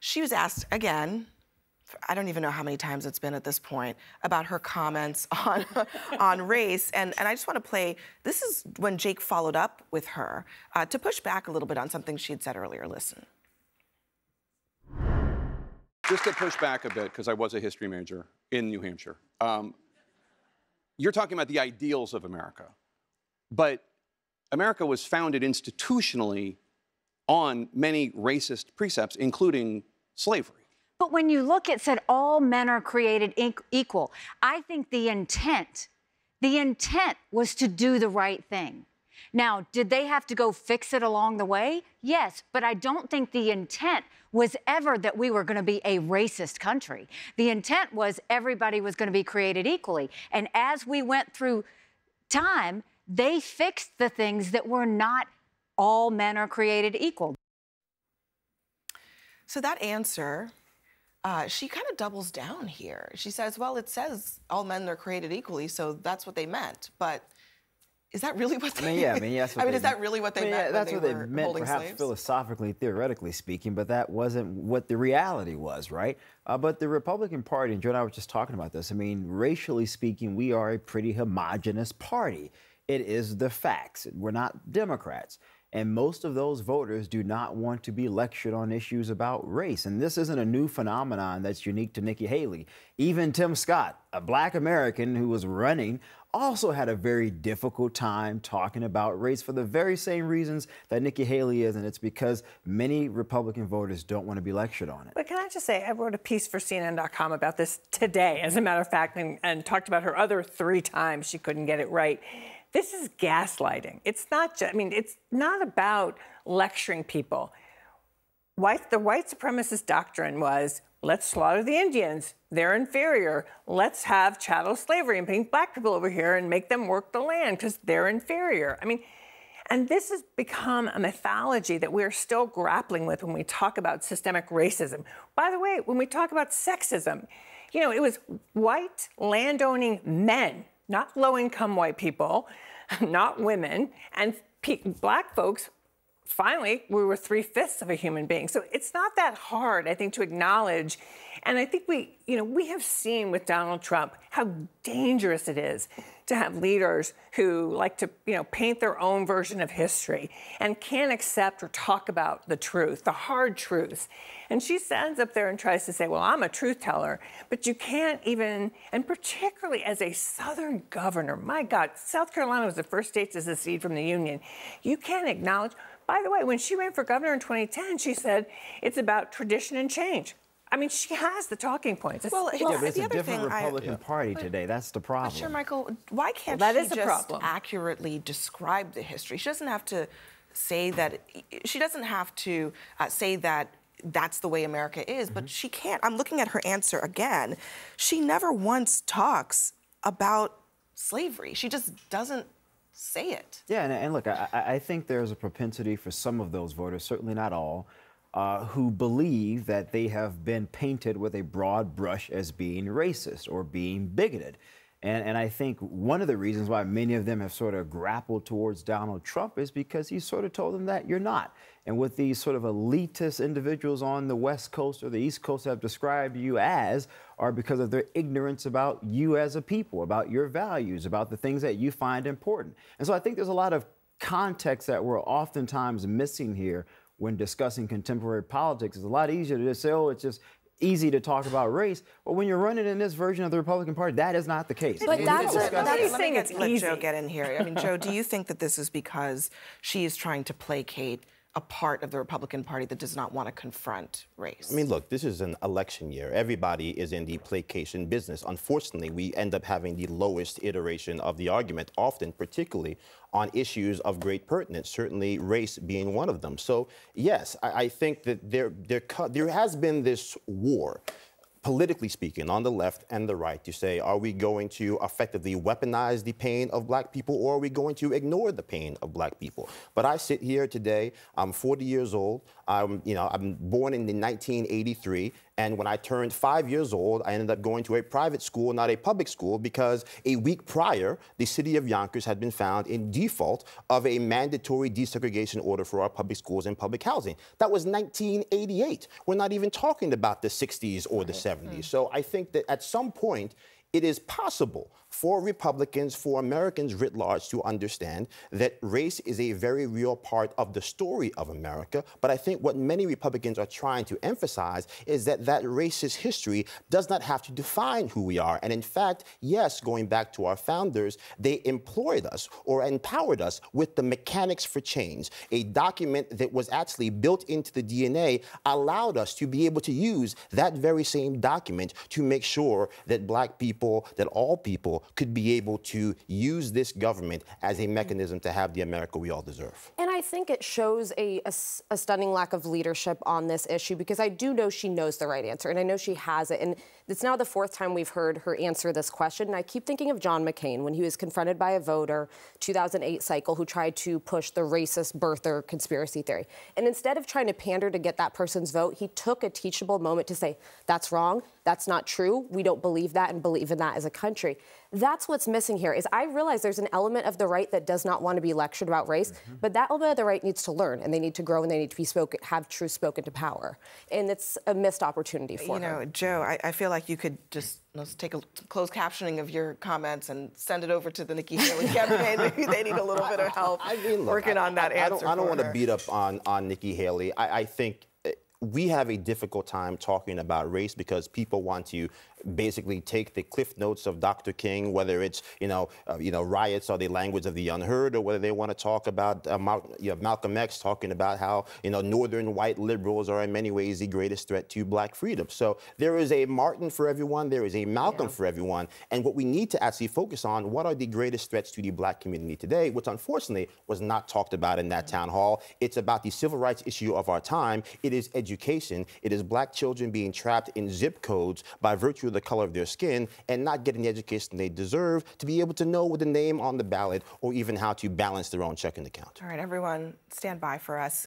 she was asked again I don't even know how many times it's been at this point about her comments on on race, and and I just want to play. This is when Jake followed up with her uh, to push back a little bit on something she had said earlier. Listen. Just to push back a bit, because I was a history major in New Hampshire. Um, you're talking about the ideals of America, but America was founded institutionally on many racist precepts, including slavery. But when you look, it said all men are created equal. I think the intent, the intent was to do the right thing. Now, did they have to go fix it along the way? Yes, but I don't think the intent was ever that we were going to be a racist country. The intent was everybody was going to be created equally. And as we went through time, they fixed the things that were not all men are created equal. So that answer uh, she kind of doubles down here. She says, well, it says all men are created equally, so that's what they meant. But is that really what they? I mean, yeah, I mean, yes. I mean, is that really what they I mean, meant? Yeah, that's what they meant, perhaps slaves? philosophically, theoretically speaking, but that wasn't what the reality was, right? Uh, but the Republican Party, and Joe and I were just talking about this. I mean, racially speaking, we are a pretty homogenous party. It is the facts. We're not Democrats. And most of those voters do not want to be lectured on issues about race. And this isn't a new phenomenon that's unique to Nikki Haley. Even Tim Scott, a black American who was running, also had a very difficult time talking about race for the very same reasons that Nikki Haley is. And it's because many Republican voters don't want to be lectured on it. But can I just say, I wrote a piece for CNN.com about this today, as a matter of fact, and, and talked about her other three times she couldn't get it right. This is gaslighting. It's not just, I mean, it's not about lecturing people. White, the white supremacist doctrine was let's slaughter the Indians. They're inferior. Let's have chattel slavery and bring black people over here and make them work the land because they're inferior. I mean, and this has become a mythology that we're still grappling with when we talk about systemic racism. By the way, when we talk about sexism, you know, it was white landowning men not low income white people, not women, and black folks. Finally, we were three fifths of a human being. So it's not that hard, I think, to acknowledge. And I think we, you know, we have seen with Donald Trump how dangerous it is to have leaders who like to, you know, paint their own version of history and can't accept or talk about the truth, the hard truths. And she stands up there and tries to say, well, I'm a truth teller, but you can't even, and particularly as a Southern governor, my God, South Carolina was the first state to secede from the Union. You can't acknowledge, by the way, when she ran for governor in 2010, she said it's about tradition and change. I mean, she has the talking points. It's, well, yeah, but it's a different Republican I, Party yeah. today. That's the problem. Sure, Michael. Why can't well, she just problem. accurately describe the history? She doesn't have to say that. She doesn't have to uh, say that that's the way America is, mm-hmm. but she can't. I'm looking at her answer again. She never once talks about slavery. She just doesn't say it. Yeah, and, and look, I, I think there's a propensity for some of those voters, certainly not all, uh, who believe that they have been painted with a broad brush as being racist or being bigoted. And, and I think one of the reasons why many of them have sort of grappled towards Donald Trump is because he sort of told them that you're not. And what these sort of elitist individuals on the West Coast or the East Coast have described you as are because of their ignorance about you as a people, about your values, about the things that you find important. And so I think there's a lot of context that we're oftentimes missing here when discussing contemporary politics. It's a lot easier to just say, oh, it's just easy to talk about race, but when you're running in this version of the Republican Party, that is not the case. But that's, a, that's let me get, let Joe get in here. I mean, Joe, do you think that this is because she is trying to placate a part of the Republican Party that does not want to confront race? I mean, look, this is an election year. Everybody is in the placation business. Unfortunately, we end up having the lowest iteration of the argument, often, particularly on issues of great pertinence, certainly race being one of them. So, yes, I, I think that there, there, there has been this war politically speaking, on the left and the right, to say, are we going to effectively weaponize the pain of black people or are we going to ignore the pain of black people? But I sit here today, I'm 40 years old, I'm, you know, I'm born in 1983, And when I turned five years old, I ended up going to a private school, not a public school, because a week prior, the city of Yonkers had been found in default of a mandatory desegregation order for our public schools and public housing. That was 1988. We're not even talking about the 60s or the 70s. Hmm. So I think that at some point, it is possible for Republicans, for Americans writ large to understand that race is a very real part of the story of America. But I think what many Republicans are trying to emphasize is that that racist history does not have to define who we are. And in fact, yes, going back to our founders, they employed us or empowered us with the mechanics for change. A document that was actually built into the DNA allowed us to be able to use that very same document to make sure that black people, that all people could be able to use this government as a mechanism to have the America we all deserve. And I think it shows a, a, a stunning lack of leadership on this issue because I do know she knows the right answer and I know she has it. And it's now the fourth time we've heard her answer this question. And I keep thinking of John McCain when he was confronted by a voter, 2008 cycle, who tried to push the racist birther conspiracy theory. And instead of trying to pander to get that person's vote, he took a teachable moment to say, that's wrong, that's not true, we don't believe that and believe in that as a country. That's what's missing here is I realize there's an element of the right that does not want to be lectured about race, mm-hmm. but that element the right needs to learn and they need to grow and they need to be spoken, have truth spoken to power. And it's a missed opportunity for You know, her. Joe, I, I, feel like you could just let's take a closed captioning of your comments and send it over to the Nikki Haley campaign. Maybe they need a little bit of help I mean, look, working I, on that I, answer. I don't, don't want to beat up on, on Nikki Haley. I, I think eh, we have a difficult time talking about race because people want to basically take the cliff notes of Dr. King, whether it's you know uh, you know riots are the language of the unheard, or whether they want to talk about uh, Mal- you know, Malcolm X talking about how you know northern white liberals are in many ways the greatest threat to black freedom. So there is a Martin for everyone, there is a Malcolm yeah. for everyone, and what we need to actually focus on what are the greatest threats to the black community today, which unfortunately was not talked about in that town hall. It's about the civil rights issue of our time. It is education. It is black children being trapped in zip codes by virtue of the color of their skin and not getting the education they deserve to be able to know what the name on the ballot or even how to balance their own checking account. All right, everyone, stand by for us.